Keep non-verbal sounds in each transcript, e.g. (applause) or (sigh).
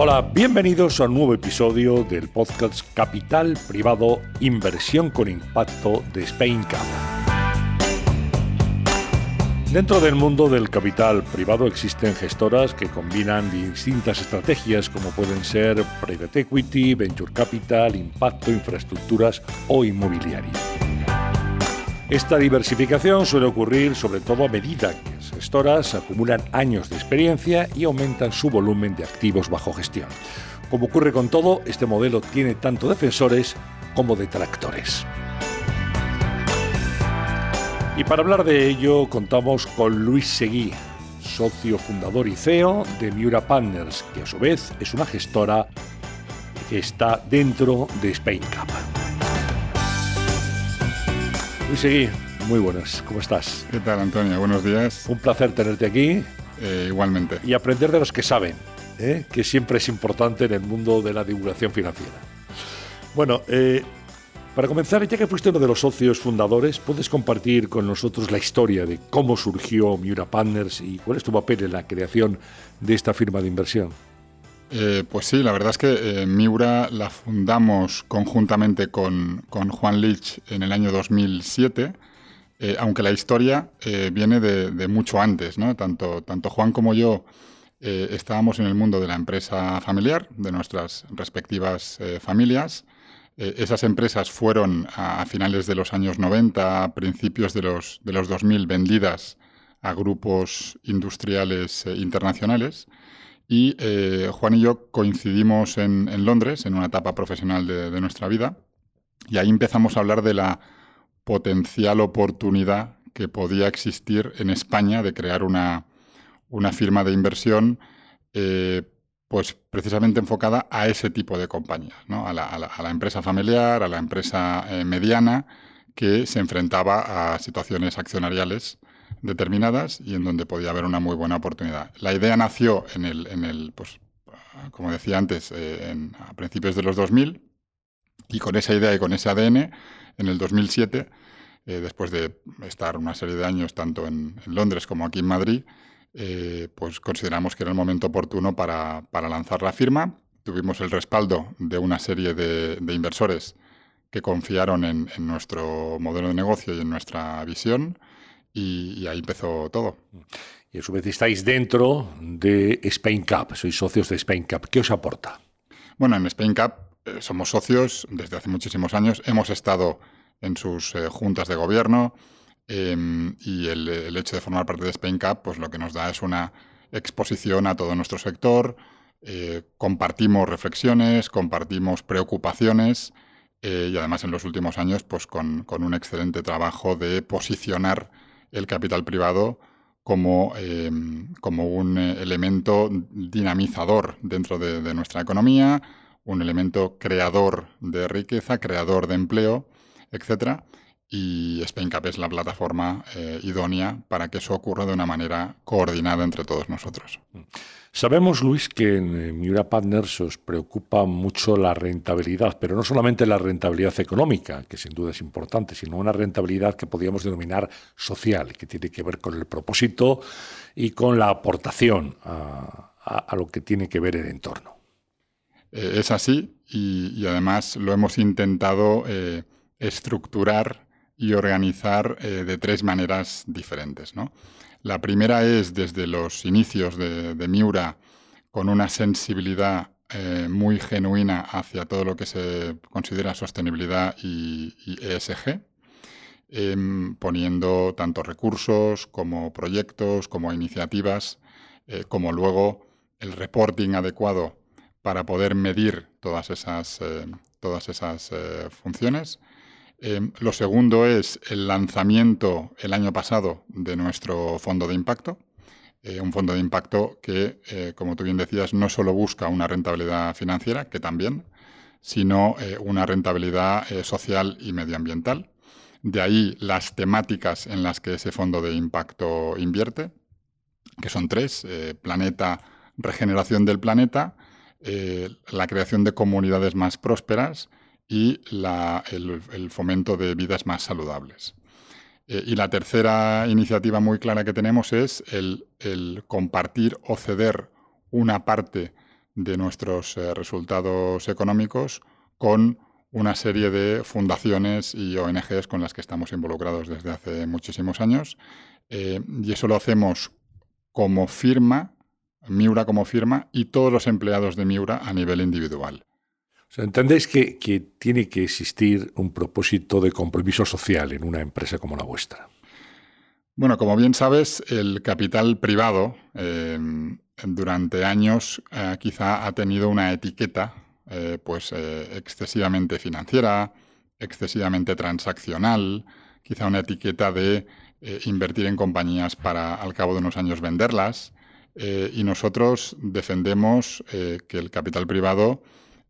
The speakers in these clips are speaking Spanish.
Hola, bienvenidos a un nuevo episodio del podcast Capital Privado Inversión con Impacto de Spain Cap. Dentro del mundo del capital privado existen gestoras que combinan distintas estrategias como pueden ser private equity, venture capital, impacto, infraestructuras o inmobiliario. Esta diversificación suele ocurrir sobre todo a medida que las gestoras acumulan años de experiencia y aumentan su volumen de activos bajo gestión. Como ocurre con todo, este modelo tiene tanto defensores como detractores. Y para hablar de ello contamos con Luis Seguí, socio fundador y CEO de Miura Partners, que a su vez es una gestora que está dentro de Spain Cap. Luis Seguí, muy buenas, ¿cómo estás? ¿Qué tal, Antonio? Buenos días. Un placer tenerte aquí. Eh, igualmente. Y aprender de los que saben, ¿eh? que siempre es importante en el mundo de la divulgación financiera. Bueno, eh, para comenzar, ya que fuiste uno de los socios fundadores, ¿puedes compartir con nosotros la historia de cómo surgió Miura Partners y cuál es tu papel en la creación de esta firma de inversión? Eh, pues sí, la verdad es que eh, Miura la fundamos conjuntamente con, Juan Lich en el año 2007, eh, aunque la historia viene de, mucho antes. ¿no? Tanto, tanto Juan como yo estábamos en el mundo de la empresa familiar, de nuestras respectivas familias. Esas empresas fueron a, finales de los años 90, a principios de los, de los 2000, vendidas a grupos industriales internacionales. Y eh, Juan y yo coincidimos en, Londres, en una etapa profesional de, nuestra vida, y ahí empezamos a hablar de la potencial oportunidad que podía existir en España de crear una, firma de inversión, eh, pues precisamente enfocada a ese tipo de compañías, a, la, empresa familiar, a la empresa eh, mediana, que se enfrentaba a situaciones accionariales determinadas y en donde podía haber una muy buena oportunidad. La idea nació en el, en el pues, como decía antes, eh, a principios de los 2000 y con esa idea y con ese ADN, en el 2007, eh, después de estar una serie de años tanto en, Londres como aquí en Madrid, eh, pues consideramos que era el momento oportuno para, lanzar la firma. Tuvimos el respaldo de una serie de, inversores que confiaron en, en, nuestro modelo de negocio y en nuestra visión y, ahí empezó todo. Y a su vez estáis dentro de Spain Cup, sois socios de Spain Cup. ¿Qué os aporta? Bueno, en Spain Cup eh, somos socios desde hace muchísimos años. Hemos estado en sus eh, juntas de gobierno em, y el, hecho de formar parte de Spain Cup, pues lo que nos da es una exposición a todo nuestro sector. Eh, compartimos reflexiones, compartimos preocupaciones y además en los últimos años, pues con, un excelente trabajo de posicionar el capital privado como, eh, como un eh, elemento dinamizador dentro de, nuestra economía, un elemento creador de riqueza, creador de empleo, etc. Y SpainCap es la plataforma eh, idónea para que eso ocurra de una manera coordinada entre todos nosotros. Sabemos, Luis, que en Miura Partners os preocupa mucho la rentabilidad, pero no solamente la rentabilidad económica, que sin duda es importante, sino una rentabilidad que podríamos denominar social, que tiene que ver con el propósito y con la aportación a, lo que tiene que ver el entorno. Eh, es así y, además lo hemos intentado eh, estructurar y organizar de tres maneras diferentes. La primera es desde los inicios de, Miura, con una sensibilidad eh, muy genuina hacia todo lo que se considera sostenibilidad y, ESG, em, poniendo tanto recursos como proyectos, como iniciativas, eh, como luego el reporting adecuado para poder medir todas esas, eh, todas esas funciones Em, lo segundo es el lanzamiento el año pasado de nuestro fondo de impacto. Eh, un fondo de impacto que, eh, como tú bien decías, no solo busca una rentabilidad financiera, que también, sino eh, una rentabilidad social y medioambiental. De ahí las temáticas en las que ese fondo de impacto invierte, que son tres, planeta, regeneración del planeta, la creación de comunidades más prósperas y el, fomento de vidas más saludables. Eh, y la tercera iniciativa muy clara que tenemos es el, compartir o ceder una parte de nuestros eh, resultados económicos con una serie de fundaciones y ONGs con las que estamos involucrados desde hace muchísimos años. Eh, y eso lo hacemos como firma, Miura como firma, y todos los empleados de Miura a nivel individual. ¿Entendéis que, tiene que existir un propósito de compromiso social en una empresa como la vuestra? Bueno, como bien sabes, el capital privado eh, durante años eh, quizá ha tenido una etiqueta eh, pues, excesivamente financiera, excesivamente transaccional, quizá una etiqueta de invertir en compañías para al cabo de unos años venderlas. y nosotros defendemos que el capital privado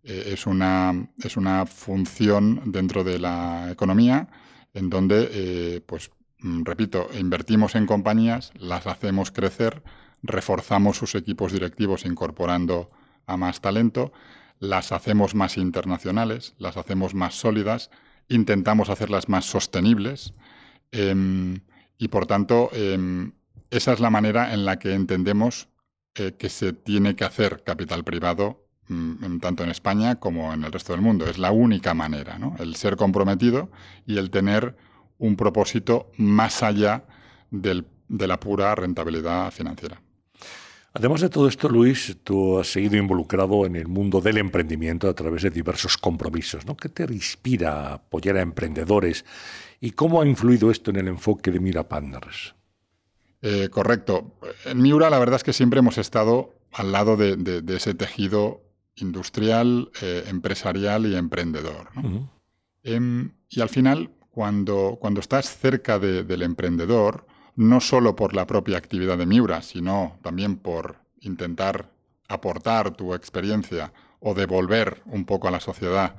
eh, es, una, es una función dentro de la economía en donde, eh, pues, mm, repito, invertimos en compañías, las hacemos crecer, reforzamos sus equipos directivos incorporando a más talento, las hacemos más internacionales, las hacemos más sólidas, intentamos hacerlas más sostenibles em, y por tanto em, esa es la manera en la que entendemos eh, que se tiene que hacer capital privado Mm, tanto en España como en el resto del mundo. Es la única manera, ¿no? El ser comprometido y el tener un propósito más allá de la pura rentabilidad financiera. Además de todo esto, Luis, tú has seguido involucrado en el mundo del emprendimiento a través de diversos compromisos. ¿no? ¿Qué te inspira a apoyar a emprendedores y cómo ha influido esto en el enfoque de Mira Partners? Eh, correcto. En Miura la verdad es que siempre hemos estado al lado de ese tejido industrial, eh, empresarial y emprendedor. Em, y al final, cuando, cuando estás cerca del emprendedor, no solo por la propia actividad de Miura, sino también por intentar aportar tu experiencia o devolver un poco a la sociedad,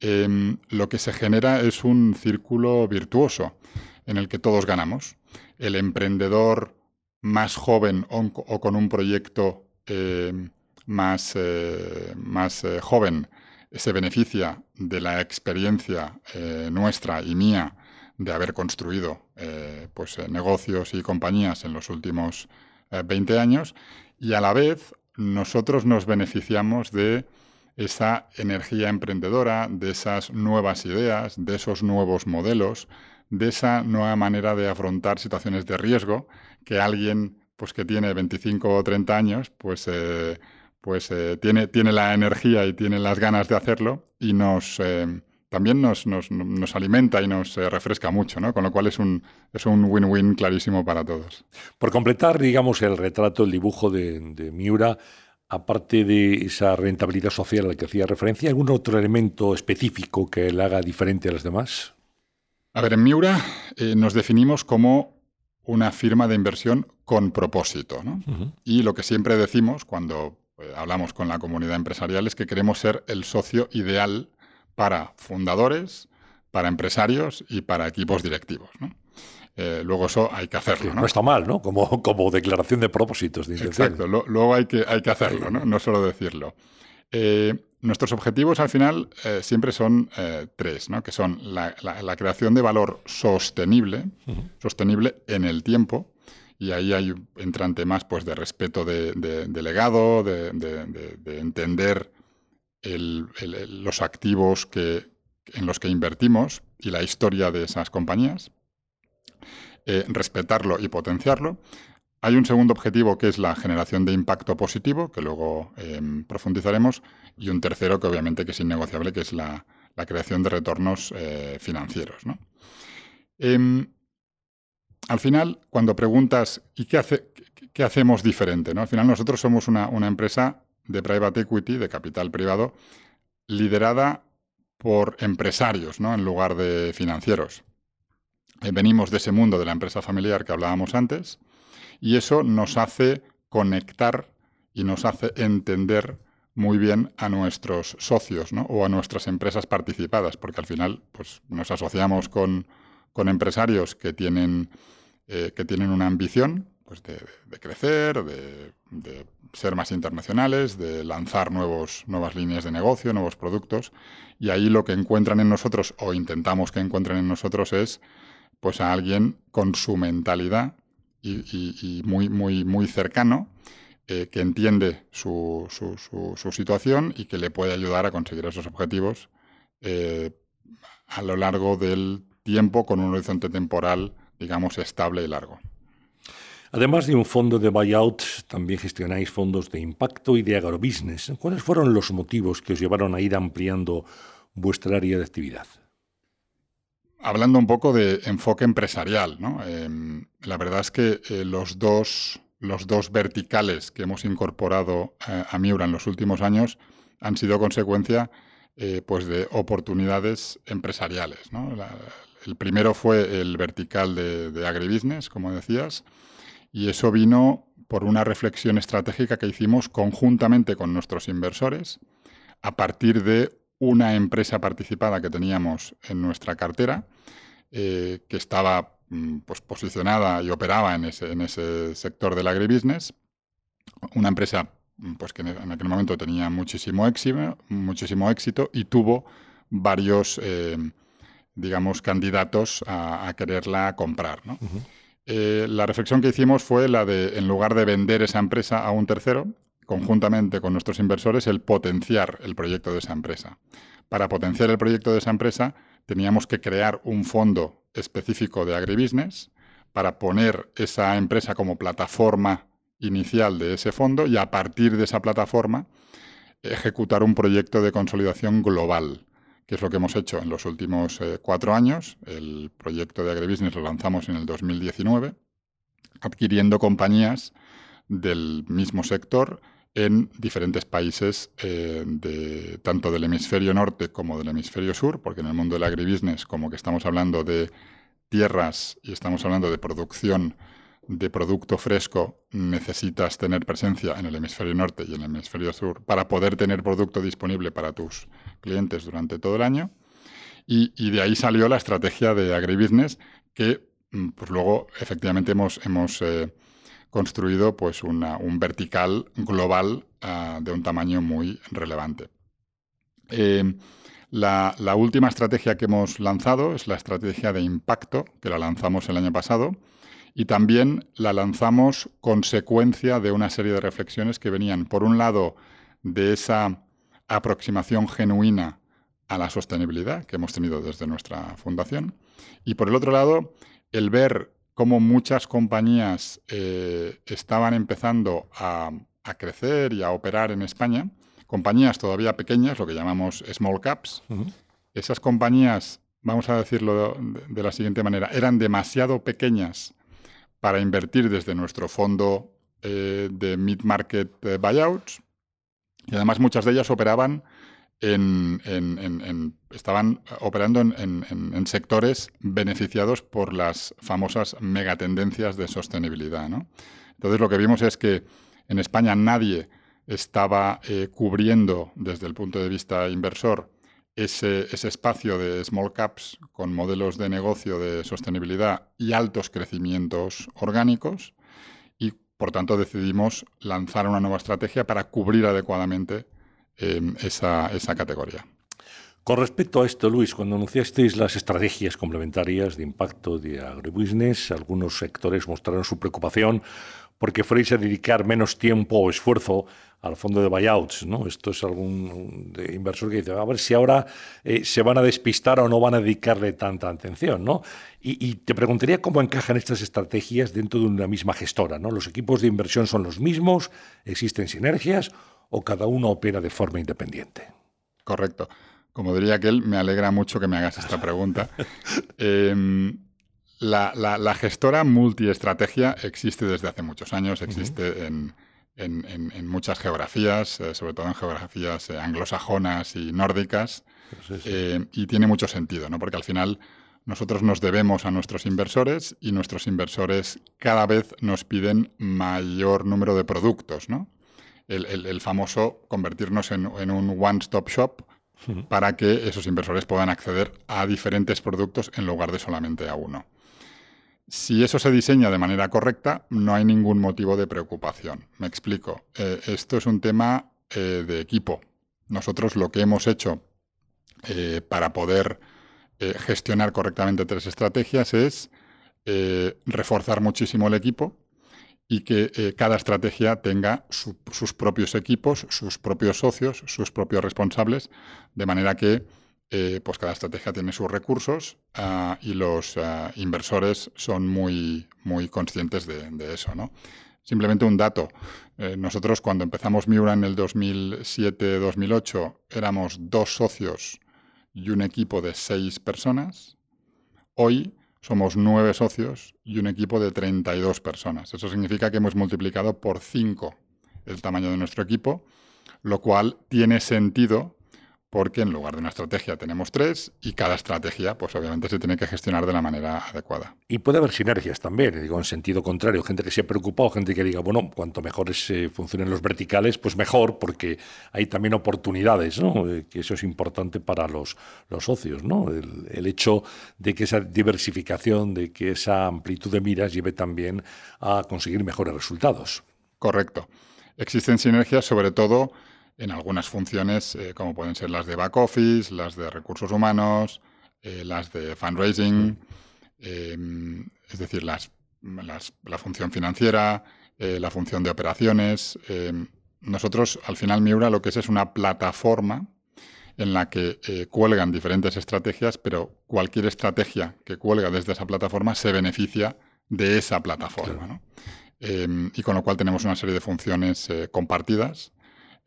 em, lo que se genera es un círculo virtuoso en el que todos ganamos. El emprendedor más joven o, con un proyecto em, más, eh, más eh, joven. Se beneficia de la experiencia eh, nuestra y mía de haber construido pues, negocios y compañías en los últimos 20 años y a la vez nosotros nos beneficiamos de esa energía emprendedora, de esas nuevas ideas, de esos nuevos modelos, de esa nueva manera de afrontar situaciones de riesgo que alguien pues, que tiene 25 o 30 años pues, pues eh, tiene, tiene la energía y tiene las ganas de hacerlo y nos eh, también nos, nos, nos, alimenta y nos eh, refresca mucho, ¿no? Con lo cual es un es un win-win clarísimo para todos. Por completar, digamos, el retrato, el dibujo de, de Miura, aparte de esa rentabilidad social a la que hacía referencia, ¿algún otro elemento específico que la haga diferente a las demás? A ver, en Miura nos definimos como una firma de inversión con propósito. ¿no? Y lo que siempre decimos cuando pues, hablamos con la comunidad empresarial es que queremos ser el socio ideal para fundadores, para empresarios y para equipos directivos. Eh, luego eso hay que hacerlo. ¿no? está mal, ¿no? Como, como declaración de propósitos. De Exacto, luego hay que, hay que hacerlo, ¿no? no solo decirlo. Eh, nuestros objetivos al final eh, siempre son tres, ¿no? que son la, creación de valor sostenible, sostenible en el tiempo, y ahí hay, entran temas pues, de respeto de, legado, de, entender los activos que, en los que invertimos y la historia de esas compañías, eh, respetarlo y potenciarlo. Hay un segundo objetivo que es la generación de impacto positivo, que luego em, profundizaremos, y un tercero que obviamente que es innegociable, que es la, creación de retornos eh, financieros. Em, al final, cuando preguntas, ¿y qué, hace, qué hacemos diferente? ¿no? Al final nosotros somos una, empresa de private equity, de capital privado, liderada por empresarios, ¿no? en lugar de financieros. Eh, venimos de ese mundo de la empresa familiar que hablábamos antes, y eso nos hace conectar y nos hace entender muy bien a nuestros socios ¿no? o a nuestras empresas participadas, porque al final pues, nos asociamos con, con empresarios que tienen, eh, que tienen una ambición pues de, crecer, de, ser más internacionales, de lanzar nuevos, nuevas líneas de negocio, nuevos productos. Y ahí lo que encuentran en nosotros, o intentamos que encuentren en nosotros, es pues a alguien con su mentalidad y, muy, muy, muy cercano, eh, que entiende su, su, situación y que le puede ayudar a conseguir esos objetivos eh, a lo largo del tiempo con un horizonte temporal, digamos, estable y largo. Además de un fondo de buyout, también gestionáis fondos de impacto y de agrobusiness. ¿Cuáles fueron los motivos que os llevaron a ir ampliando vuestra área de actividad? Hablando un poco de enfoque empresarial, em, la verdad es que eh, los, dos, los dos verticales que hemos incorporado eh, a Miura en los últimos años han sido consecuencia eh, pues de oportunidades empresariales. El primero fue el vertical de, agribusiness, como decías, y eso vino por una reflexión estratégica que hicimos conjuntamente con nuestros inversores a partir de una empresa participada que teníamos en nuestra cartera, eh, que estaba mm, pues, posicionada y operaba en ese, sector del agribusiness. Una empresa mm, pues, que en aquel momento tenía muchísimo éxito, muchísimo éxito y tuvo varios, eh, digamos, candidatos a, quererla comprar. Eh, la reflexión que hicimos fue la de, en lugar de vender esa empresa a un tercero, conjuntamente con nuestros inversores, el potenciar el proyecto de esa empresa. Para potenciar el proyecto de esa empresa, teníamos que crear un fondo específico de agribusiness para poner esa empresa como plataforma inicial de ese fondo y a partir de esa plataforma ejecutar un proyecto de consolidación global que es lo que hemos hecho en los últimos eh, cuatro años. El proyecto de Agribusiness lo lanzamos en el 2019, adquiriendo compañías del mismo sector en diferentes países, eh, de, tanto del hemisferio norte como del hemisferio sur, porque en el mundo del agribusiness, como que estamos hablando de tierras y estamos hablando de producción de producto fresco necesitas tener presencia en el hemisferio norte y en el hemisferio sur para poder tener producto disponible para tus clientes durante todo el año. Y, de ahí salió la estrategia de agribusiness que mm, pues luego efectivamente hemos, hemos eh, construido pues un vertical global ah, de un tamaño muy relevante. Eh, la, la, última estrategia que hemos lanzado es la estrategia de impacto, que la lanzamos el año pasado, y también la lanzamos consecuencia de una serie de reflexiones que venían, por un lado, de esa aproximación genuina a la sostenibilidad que hemos tenido desde nuestra fundación, y por el otro lado, el ver cómo muchas compañías eh, estaban empezando a, crecer y a operar en España, compañías todavía pequeñas, lo que llamamos small caps. Esas compañías, vamos a decirlo de, la siguiente manera, eran demasiado pequeñas para invertir desde nuestro fondo eh, de mid-market eh, buyouts. Y además muchas de ellas operaban en, estaban operando en, sectores beneficiados por las famosas megatendencias de sostenibilidad. Entonces lo que vimos es que en España nadie estaba eh, cubriendo desde el punto de vista inversor ese, espacio de small caps con modelos de negocio de sostenibilidad y altos crecimientos orgánicos y por tanto decidimos lanzar una nueva estrategia para cubrir adecuadamente em, esa, esa categoría. Con respecto a esto, Luis, cuando anunciasteis las estrategias complementarias de impacto de agribusiness, algunos sectores mostraron su preocupación porque fuerais a dedicar menos tiempo o esfuerzo al fondo de buyouts, ¿no? Esto es algún inversor que dice, a ver si ahora eh, se van a despistar o no van a dedicarle tanta atención, ¿no? Y, te preguntaría cómo encajan estas estrategias dentro de una misma gestora, ¿no? ¿Los equipos de inversión son los mismos? ¿Existen sinergias? ¿O cada uno opera de forma independiente? Correcto. Como diría aquel, me alegra mucho que me hagas esta pregunta. (laughs) Em, la, gestora multiestrategia existe desde hace muchos años, existe en en, muchas geografías, eh, sobre todo en geografías eh, anglosajonas y nórdicas, eh, y tiene mucho sentido, ¿no? porque al final nosotros nos debemos a nuestros inversores y nuestros inversores cada vez nos piden mayor número de productos, ¿no? el, famoso convertirnos en, un one-stop shop para que esos inversores puedan acceder a diferentes productos en lugar de solamente a uno. Si eso se diseña de manera correcta, no hay ningún motivo de preocupación. Me explico. Eh, esto es un tema eh, de equipo. Nosotros lo que hemos hecho eh, para poder gestionar correctamente tres estrategias es reforzar muchísimo el equipo y que cada estrategia tenga sus propios equipos, sus propios socios, sus propios responsables, de manera que eh, pues cada estrategia tiene sus recursos ah, y los ah, inversores son muy, muy conscientes de, eso. ¿no? Simplemente un dato. Eh, nosotros cuando empezamos Miura en el 2007-2008 éramos dos socios y un equipo de seis personas. Hoy somos nueve socios y un equipo de 32 personas. Eso significa que hemos multiplicado por cinco el tamaño de nuestro equipo, lo cual tiene sentido porque en lugar de una estrategia tenemos tres y cada estrategia, pues obviamente se tiene que gestionar de la manera adecuada. Y puede haber sinergias también, digo, en sentido contrario, gente que se ha preocupado, gente que diga, bueno, cuanto mejor se funcionen los verticales, pues mejor, porque hay también oportunidades, ¿no? Eh, que eso es importante para los, los socios, ¿no? El, el hecho de que esa diversificación, de que esa amplitud de miras lleve también a conseguir mejores resultados. Correcto. Existen sinergias sobre todo en algunas funciones eh, como pueden ser las de back office, las de recursos humanos, eh, las de fundraising, em, es decir, las, la función financiera, eh, la función de operaciones. Em, nosotros, al final, Miura lo que es es una plataforma en la que cuelgan diferentes estrategias, pero cualquier estrategia que cuelga desde esa plataforma se beneficia de esa plataforma. Em, y con lo cual tenemos una serie de funciones compartidas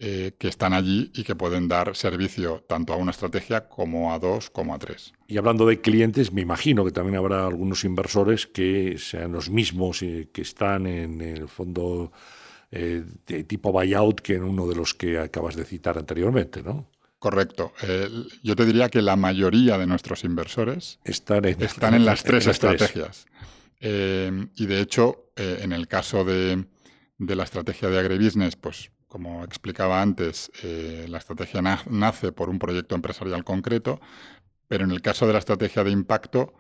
eh, que están allí y que pueden dar servicio tanto a una estrategia como a dos como a tres. Y hablando de clientes, me imagino que también habrá algunos inversores que sean los mismos eh, que están en el fondo eh, de tipo buyout que en uno de los que acabas de citar anteriormente, ¿no? Correcto. yo te diría que la mayoría de nuestros inversores están en, están en las (laughs) tres estrategias. y de hecho, en el caso de, de la estrategia de agribusiness, pues como explicaba antes, eh, la estrategia nace por un proyecto empresarial concreto, pero en el caso de la estrategia de impacto,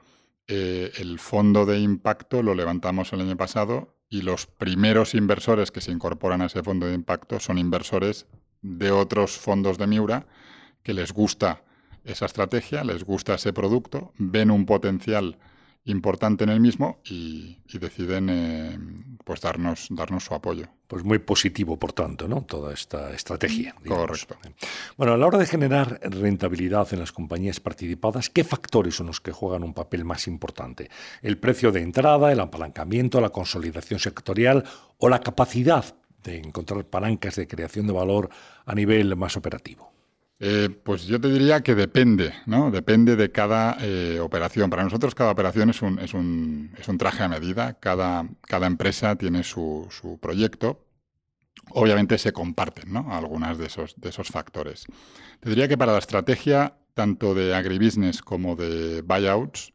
eh, el fondo de impacto lo levantamos el año pasado y los primeros inversores que se incorporan a ese fondo de impacto son inversores de otros fondos de Miura que les gusta esa estrategia, les gusta ese producto, ven un potencial importante en el mismo y, deciden eh, pues darnos, darnos su apoyo. Pues muy positivo, por tanto, ¿no? Toda esta estrategia. Correcto. Bueno, a la hora de generar rentabilidad en las compañías participadas, ¿qué factores son los que juegan un papel más importante? ¿El precio de entrada, el apalancamiento, la consolidación sectorial o la capacidad de encontrar palancas de creación de valor a nivel más operativo? Eh, pues yo te diría que depende, ¿no? Depende de cada eh, operación. Para nosotros cada operación es un, es un, es un traje a medida, cada, cada empresa tiene su, su, proyecto. Obviamente se comparten, ¿no? De esos, de esos factores. Te diría que para la estrategia, tanto de agribusiness como de buyouts,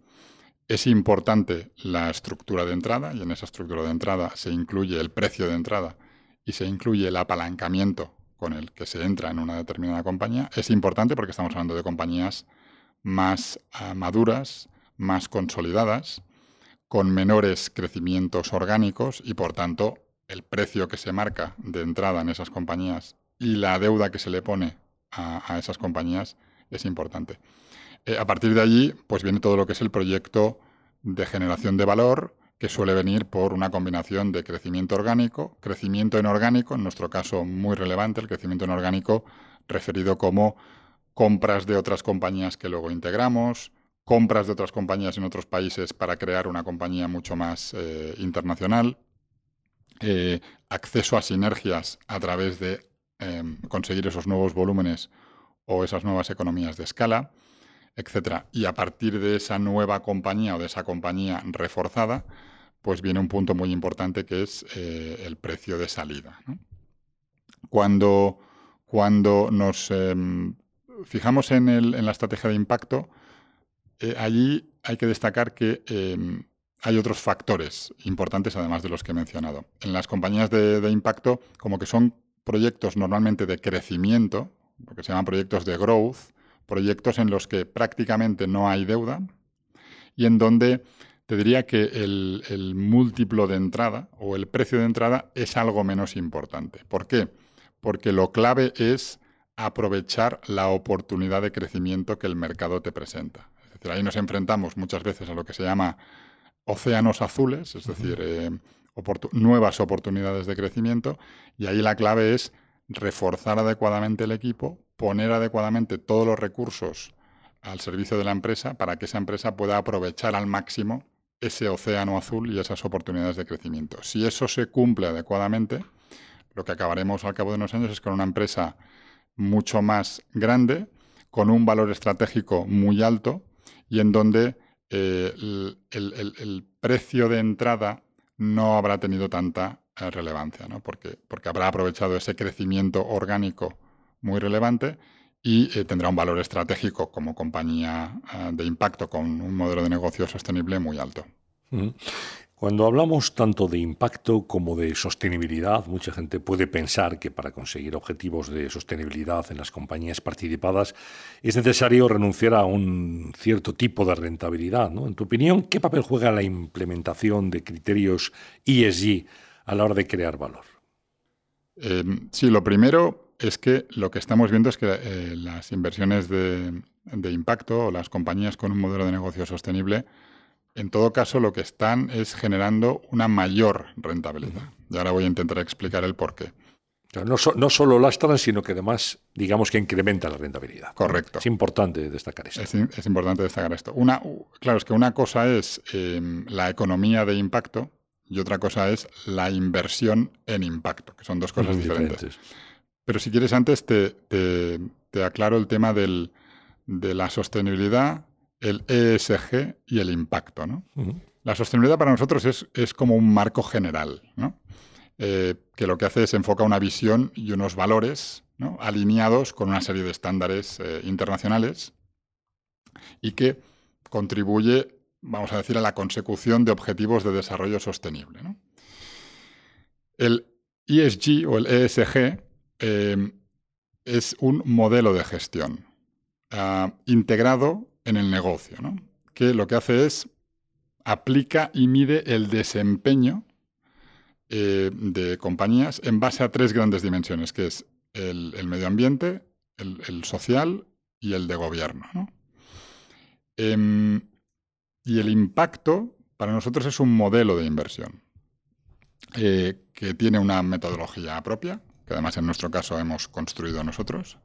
es importante la estructura de entrada y en esa estructura de entrada se incluye el precio de entrada y se incluye el apalancamiento con el que se entra en una determinada compañía es importante porque estamos hablando de compañías más ah, maduras, más consolidadas, con menores crecimientos orgánicos y por tanto el precio que se marca de entrada en esas compañías y la deuda que se le pone a, esas compañías es importante. Eh, a partir de allí, pues viene todo lo que es el proyecto de generación de valor, que suele venir por una combinación de crecimiento orgánico, crecimiento inorgánico, en nuestro caso muy relevante, el crecimiento inorgánico referido como compras de otras compañías que luego integramos, compras de otras compañías en otros países para crear una compañía mucho más eh, internacional, eh, acceso a sinergias a través de em, conseguir esos nuevos volúmenes o esas nuevas economías de escala, etcétera. Y a partir de esa nueva compañía o de esa compañía reforzada, pues viene un punto muy importante que es eh, el precio de salida. Cuando, cuando nos em, fijamos en, la estrategia de impacto, eh, allí hay que destacar que em, hay otros factores importantes además de los que he mencionado. En las compañías de, de impacto, como que son proyectos normalmente de crecimiento, lo que se llaman proyectos de growth, proyectos en los que prácticamente no hay deuda y en donde te diría que el, múltiplo de entrada o el precio de entrada es algo menos importante. ¿Por qué? Porque lo clave es aprovechar la oportunidad de crecimiento que el mercado te presenta. Es decir, ahí nos enfrentamos muchas veces a lo que se llama océanos azules, es decir, eh, nuevas oportunidades de crecimiento, y ahí la clave es reforzar adecuadamente el equipo, poner adecuadamente todos los recursos al servicio de la empresa para que esa empresa pueda aprovechar al máximo ese océano azul y esas oportunidades de crecimiento. Si eso se cumple adecuadamente, lo que acabaremos al cabo de unos años es con una empresa mucho más grande, con un valor estratégico muy alto y en donde eh, el, precio de entrada no habrá tenido tanta eh, relevancia, ¿no? porque, porque habrá aprovechado ese crecimiento orgánico muy relevante y eh, tendrá un valor estratégico como compañía de impacto con un modelo de negocio sostenible muy alto. Cuando hablamos tanto de impacto como de sostenibilidad, mucha gente puede pensar que para conseguir objetivos de sostenibilidad en las compañías participadas es necesario renunciar a un cierto tipo de rentabilidad. ¿no? En tu opinión, ¿qué papel juega la implementación de criterios ESG a la hora de crear valor? Em, sí, lo primero es que lo que estamos viendo es que eh, las inversiones de impacto o las compañías con un modelo de negocio sostenible en todo caso lo que están es generando una mayor rentabilidad. Y ahora voy a intentar explicar el por qué. No, no, solo lastran, sino que además, digamos que incrementa la rentabilidad. Correcto. Es importante destacar esto. Es, importante destacar esto. Una, claro, es que una cosa es em, la economía de impacto y otra cosa es la inversión en impacto, que son dos cosas diferentes. Pero si quieres, antes te, aclaro el tema de la sostenibilidad el ESG y el impacto. ¿no? La sostenibilidad para nosotros es, como un marco general, ¿no? Eh, que lo que hace es enfoca una visión y unos valores alineados con una serie de estándares eh, internacionales y que contribuye, vamos a decir, a la consecución de objetivos de desarrollo sostenible. El ESG o el ESG eh, es un modelo de gestión ah, integrado en el negocio, que lo que hace es aplica y mide el desempeño eh, de compañías en base a tres grandes dimensiones, que es el, medio ambiente, el, social y el de gobierno. Em, y el impacto para nosotros es un modelo de inversión eh, que tiene una metodología propia, que además en nuestro caso hemos construido nosotros,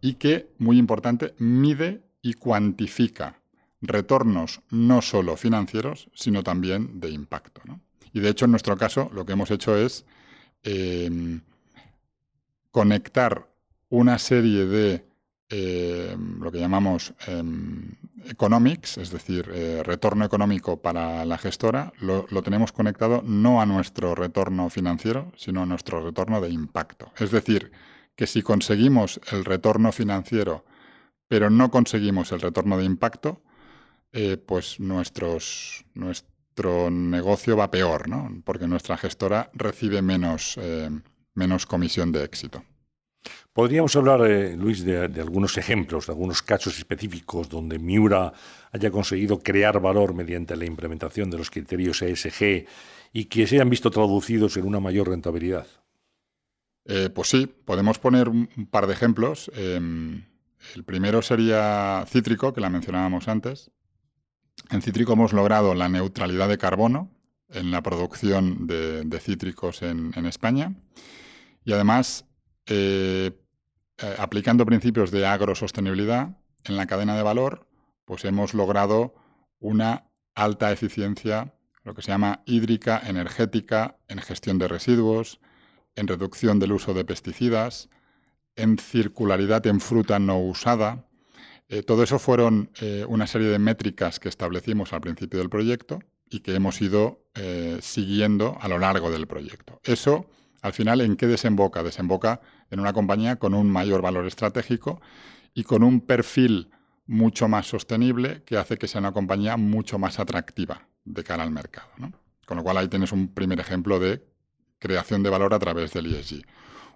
y que, muy importante, mide y cuantifica retornos no solo financieros, sino también de impacto. Y de hecho, en nuestro caso, lo que hemos hecho es em, conectar una serie de em, lo que llamamos em, economics, es decir, eh, retorno económico para la gestora, lo, tenemos conectado no a nuestro retorno financiero, sino a nuestro retorno de impacto. Es decir, que si conseguimos el retorno financiero pero no conseguimos el retorno de impacto, eh, pues nuestros, nuestro negocio va peor, ¿no? porque nuestra gestora recibe menos, eh, menos comisión de éxito. Podríamos hablar, eh, Luis, de, algunos ejemplos, de algunos casos específicos donde Miura haya conseguido crear valor mediante la implementación de los criterios ESG y que se hayan visto traducidos en una mayor rentabilidad. pues sí, podemos poner un par de ejemplos. Em, el primero sería cítrico, que la mencionábamos antes. En cítrico hemos logrado la neutralidad de carbono en la producción de, cítricos en, España y además eh, eh, aplicando principios de agrosostenibilidad en la cadena de valor, pues hemos logrado una alta eficiencia, lo que se llama hídrica, energética, en gestión de residuos, en reducción del uso de pesticidas, en circularidad en fruta no usada. Eh, todo eso fueron eh, una serie de métricas que establecimos al principio del proyecto y que hemos ido siguiendo a lo largo del proyecto. Eso, al final, ¿en qué desemboca? Desemboca en una compañía con un mayor valor estratégico y con un perfil mucho más sostenible que hace que sea una compañía mucho más atractiva de cara al mercado. Con lo cual ahí tienes un primer ejemplo de creación de valor a través del ESG.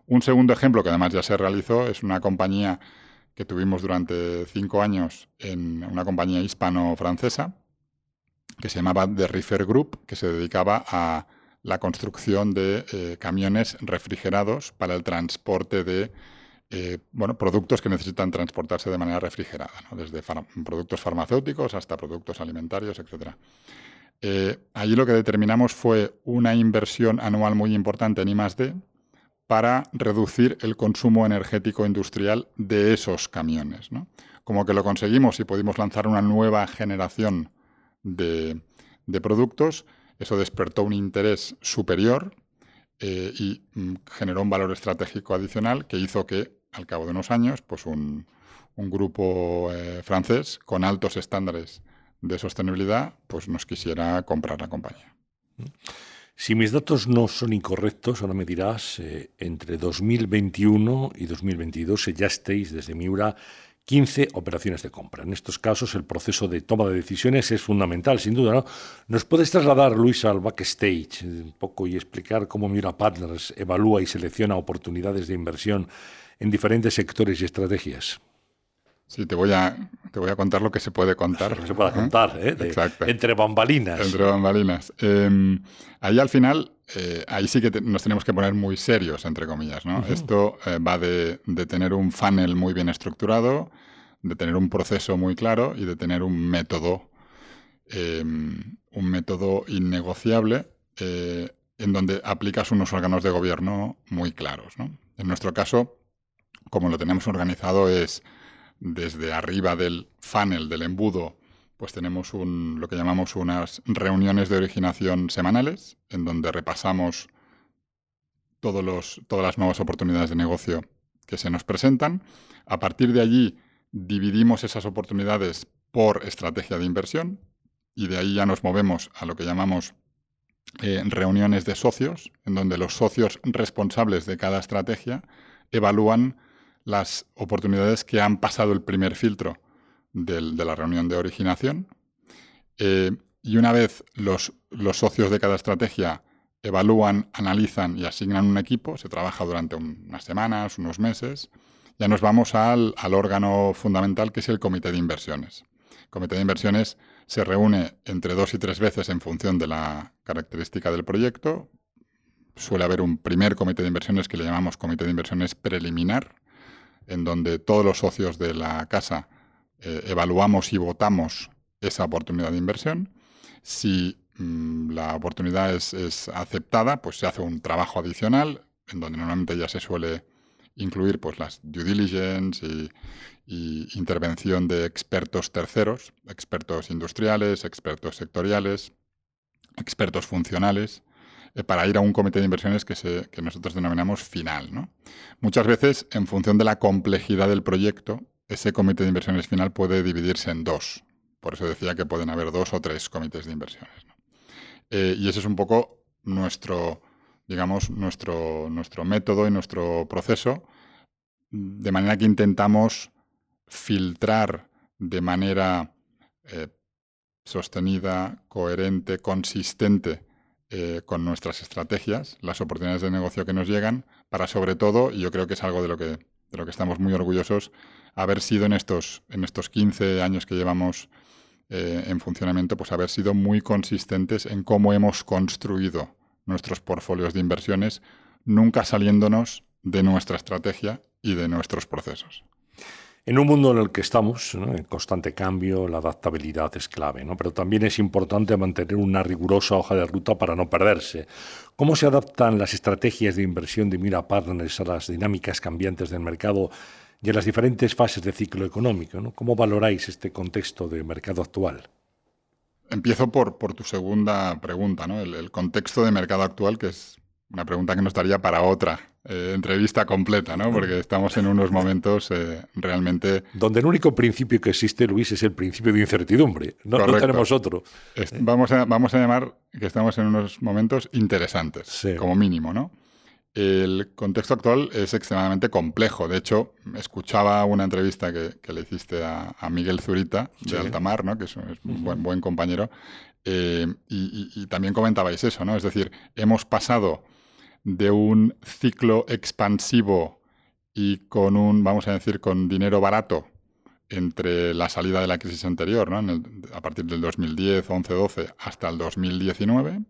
Un segundo ejemplo que además ya se realizó es una compañía que tuvimos durante cinco años en una compañía hispano-francesa, que se llamaba The Reefer Group, que se dedicaba a la construcción de eh, camiones refrigerados para el transporte de eh, bueno, productos que necesitan transportarse de manera refrigerada, desde productos farmacéuticos hasta productos alimentarios, etc. Eh, allí lo que determinamos fue una inversión anual muy importante en I+.D. para reducir el consumo energético industrial de esos camiones. Como que lo conseguimos y pudimos lanzar una nueva generación de, productos, eso despertó un interés superior eh, y mm, generó un valor estratégico adicional que hizo que al cabo de unos años, pues un, grupo eh, francés con altos estándares de sostenibilidad, pues nos quisiera comprar la compañía. Si mis datos no son incorrectos, ahora me dirás, eh, entre 2021 y 2022 ya estéis desde Miura 15 operaciones de compra. En estos casos el proceso de toma de decisiones es fundamental, sin duda. ¿no? ¿Nos puedes trasladar, Luis, al backstage un poco y explicar cómo Miura Partners evalúa y selecciona oportunidades de inversión en diferentes sectores y estrategias. Sí, te voy a, te voy a contar lo que se puede contar. (laughs) se puede contar, ¿eh? Exacto. Entre bambalinas. Entre bambalinas. Em, ahí al final, eh, ahí sí que nos tenemos que poner muy serios, entre comillas. ¿no? Esto eh, va de, de, tener un funnel muy bien estructurado, de tener un proceso muy claro y de tener un método, em, un método innegociable eh, en donde aplicas unos órganos de gobierno muy claros. ¿no? En nuestro caso, como lo tenemos organizado es desde arriba del funnel, del embudo, pues tenemos un, lo que llamamos unas reuniones de originación semanales, en donde repasamos todos los, todas las nuevas oportunidades de negocio que se nos presentan. A partir de allí, dividimos esas oportunidades por estrategia de inversión y de ahí ya nos movemos a lo que llamamos eh, reuniones de socios, en donde los socios responsables de cada estrategia evalúan las oportunidades que han pasado el primer filtro de la reunión de originación. Eh, y una vez los, socios de cada estrategia evalúan, analizan y asignan un equipo, se trabaja durante unas semanas, unos meses, ya nos vamos al, al, órgano fundamental que es el comité de inversiones. El comité de inversiones se reúne entre dos y tres veces en función de la característica del proyecto. Suele haber un primer comité de inversiones que le llamamos comité de inversiones preliminar, en donde todos los socios de la casa eh, evaluamos y votamos esa oportunidad de inversión. Si mm, la oportunidad es, aceptada, pues se hace un trabajo adicional, en donde normalmente ya se suele incluir pues, las due diligence y, intervención de expertos terceros, expertos industriales, expertos sectoriales, expertos funcionales, eh, para ir a un comité de inversiones que, se, que nosotros denominamos final. ¿no? Muchas veces, en función de la complejidad del proyecto, ese comité de inversiones final puede dividirse en dos. Por eso decía que pueden haber dos o tres comités de inversiones. Eh, y ese es un poco nuestro, digamos, nuestro, nuestro método y nuestro proceso, de manera que intentamos filtrar de manera eh, sostenida, coherente, consistente eh, con nuestras estrategias, las oportunidades de negocio que nos llegan, para sobre todo, y yo creo que es algo de lo que, de lo que estamos muy orgullosos, haber sido en estos, en estos 15 años que llevamos eh, en funcionamiento, pues haber sido muy consistentes en cómo hemos construido nuestros portfolios de inversiones, nunca saliéndonos de nuestra estrategia y de nuestros procesos. En un mundo en el que estamos, en constante cambio, la adaptabilidad es clave, ¿no? pero también es importante mantener una rigurosa hoja de ruta para no perderse. ¿Cómo se adaptan las estrategias de inversión de Mira Partners a las dinámicas cambiantes del mercado y a las diferentes fases de ciclo económico? ¿Cómo valoráis este contexto de mercado actual? Empiezo por, por tu segunda pregunta, ¿no? el contexto de mercado actual, que es una pregunta que nos daría para otra eh, entrevista completa, ¿no? Porque estamos en unos momentos eh, realmente... Donde el único principio que existe, Luis, es el principio de incertidumbre. No, tenemos otro. vamos, a, vamos a llamar que estamos en unos momentos interesantes, como mínimo, ¿no? El contexto actual es extremadamente complejo. De hecho, escuchaba una entrevista que, le hiciste a, Miguel Zurita de Altamar, ¿no? que es, un buen, buen compañero, eh, y, y, también comentabais eso, ¿no? Es decir, hemos pasado de un ciclo expansivo y con un, vamos a decir, con dinero barato entre la salida de la crisis anterior, a partir del 2010, 11, 12, hasta el 2019,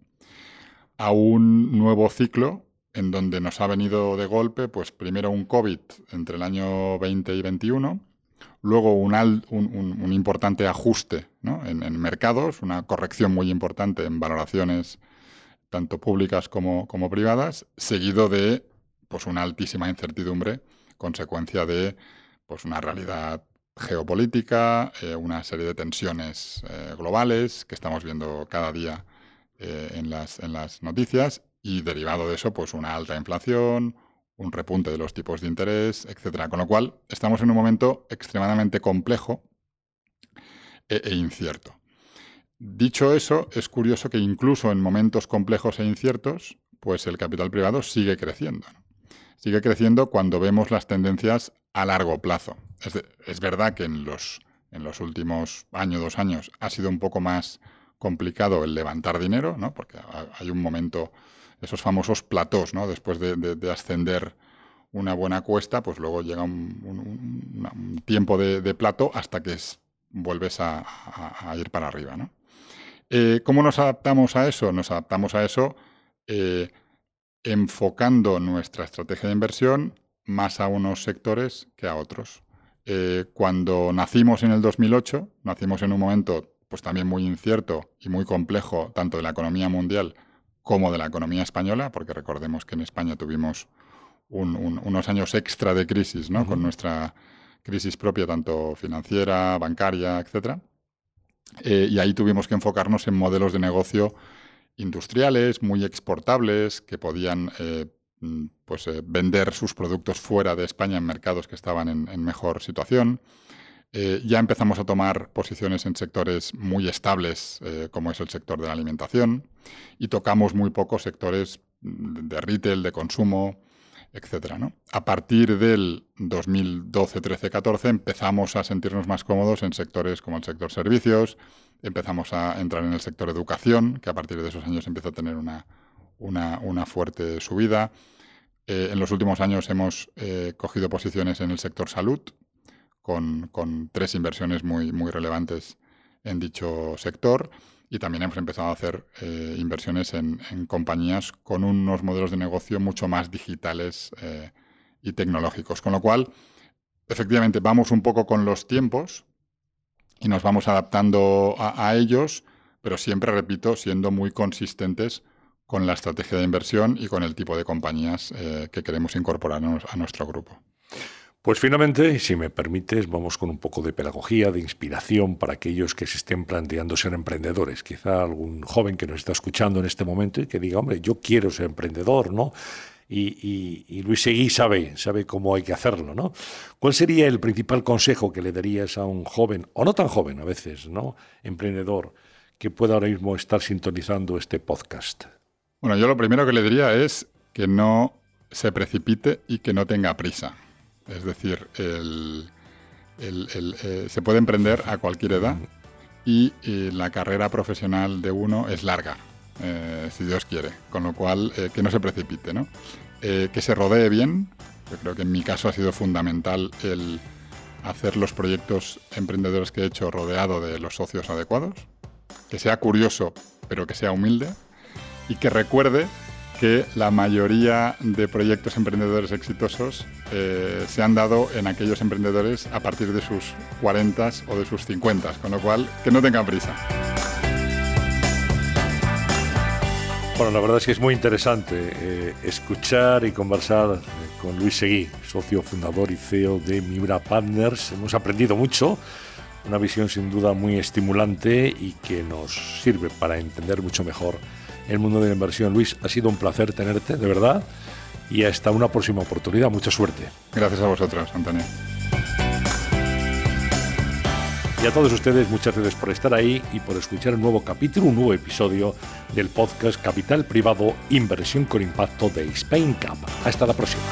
a un nuevo ciclo en donde nos ha venido de golpe, pues primero un COVID entre el año 20 y 21, luego un, un, importante ajuste en, mercados, una corrección muy importante en valoraciones tanto públicas como, como privadas, seguido de pues, una altísima incertidumbre, consecuencia de pues, una realidad geopolítica, eh, una serie de tensiones eh, globales que estamos viendo cada día eh, en, las, en las noticias y derivado de eso, pues una alta inflación, un repunte de los tipos de interés, etcétera. Con lo cual, estamos en un momento extremadamente complejo e, e incierto. Dicho eso, es curioso que incluso en momentos complejos e inciertos, pues el capital privado sigue creciendo. Sigue creciendo cuando vemos las tendencias a largo plazo. Es, verdad que en los, en los últimos años, dos años, ha sido un poco más complicado el levantar dinero, ¿no? porque hay un momento, esos famosos platós, ¿no? después de, ascender una buena cuesta, pues luego llega un, tiempo de, plato hasta que vuelves a, ir para arriba. Eh, ¿Cómo nos adaptamos a eso? Nos adaptamos a eso eh, enfocando nuestra estrategia de inversión más a unos sectores que a otros. Eh, cuando nacimos en el 2008, nacimos en un momento pues también muy incierto y muy complejo, tanto de la economía mundial como de la economía española, porque recordemos que en España tuvimos unos años extra de crisis, ¿no? Con nuestra crisis propia, tanto financiera, bancaria, etc. Eh, y ahí tuvimos que enfocarnos en modelos de negocio industriales, muy exportables, que podían eh, Mm, pues, eh, vender sus productos fuera de España en mercados que estaban en, mejor situación. Eh, ya empezamos a tomar posiciones en sectores muy estables, eh, como es el sector de la alimentación, y tocamos muy pocos sectores de retail, de consumo, etc. A partir del 2012, 13, 14 empezamos a sentirnos más cómodos en sectores como el sector servicios, empezamos a entrar en el sector educación, que a partir de esos años empieza a tener una, una, fuerte subida. Eh, en los últimos años hemos cogido posiciones en el sector salud, con, tres inversiones muy, muy relevantes en dicho sector. Y también hemos empezado a hacer eh, inversiones en, compañías con unos modelos de negocio mucho más digitales y tecnológicos. Con lo cual, efectivamente, vamos un poco con los tiempos y nos vamos adaptando a ellos, pero siempre, repito, siendo muy consistentes con la estrategia de inversión y con el tipo de compañías eh, que queremos incorporar a nuestro grupo. Pues finalmente, si me permites, vamos con un poco de pedagogía, de inspiración para aquellos que se estén planteando ser emprendedores. Quizá algún joven que nos está escuchando en este momento y que diga, hombre, yo quiero ser emprendedor, ¿no? Y, Luis Seguí sabe, sabe cómo hay que hacerlo, ¿no? ¿Cuál sería el principal consejo que le darías a un joven, o no tan joven a veces, ¿no? Emprendedor, que pueda ahora mismo estar sintonizando este podcast? Bueno, yo lo primero que le diría es que no se precipite y que no tenga prisa. Es decir, el, eh, se puede emprender a cualquier edad y, la carrera profesional de uno es larga, eh, si Dios quiere. Con lo cual, eh, que no se precipite, ¿no? que se rodee bien. Yo creo que en mi caso ha sido fundamental el hacer los proyectos emprendedores que he hecho rodeado de los socios adecuados. Que sea curioso, pero que sea humilde y que recuerde que la mayoría de proyectos emprendedores exitosos eh, se han dado en aquellos emprendedores a partir de sus 40 o de sus 50, con lo cual que no tengan prisa. Bueno, la verdad es que es muy interesante eh, escuchar y conversar con Luis Seguí, socio fundador y CEO de Miura Partners. Hemos aprendido mucho, una visión sin duda muy estimulante y que nos sirve para entender mucho mejor el mundo de la inversión. Luis, ha sido un placer tenerte, de verdad, y hasta una próxima oportunidad. Mucha suerte. Gracias a vosotros, Antonio. Y a todos ustedes, muchas gracias por estar ahí y por escuchar un nuevo capítulo, un nuevo episodio del podcast Capital Privado Inversión con Impacto de Spain Cup. Hasta la próxima.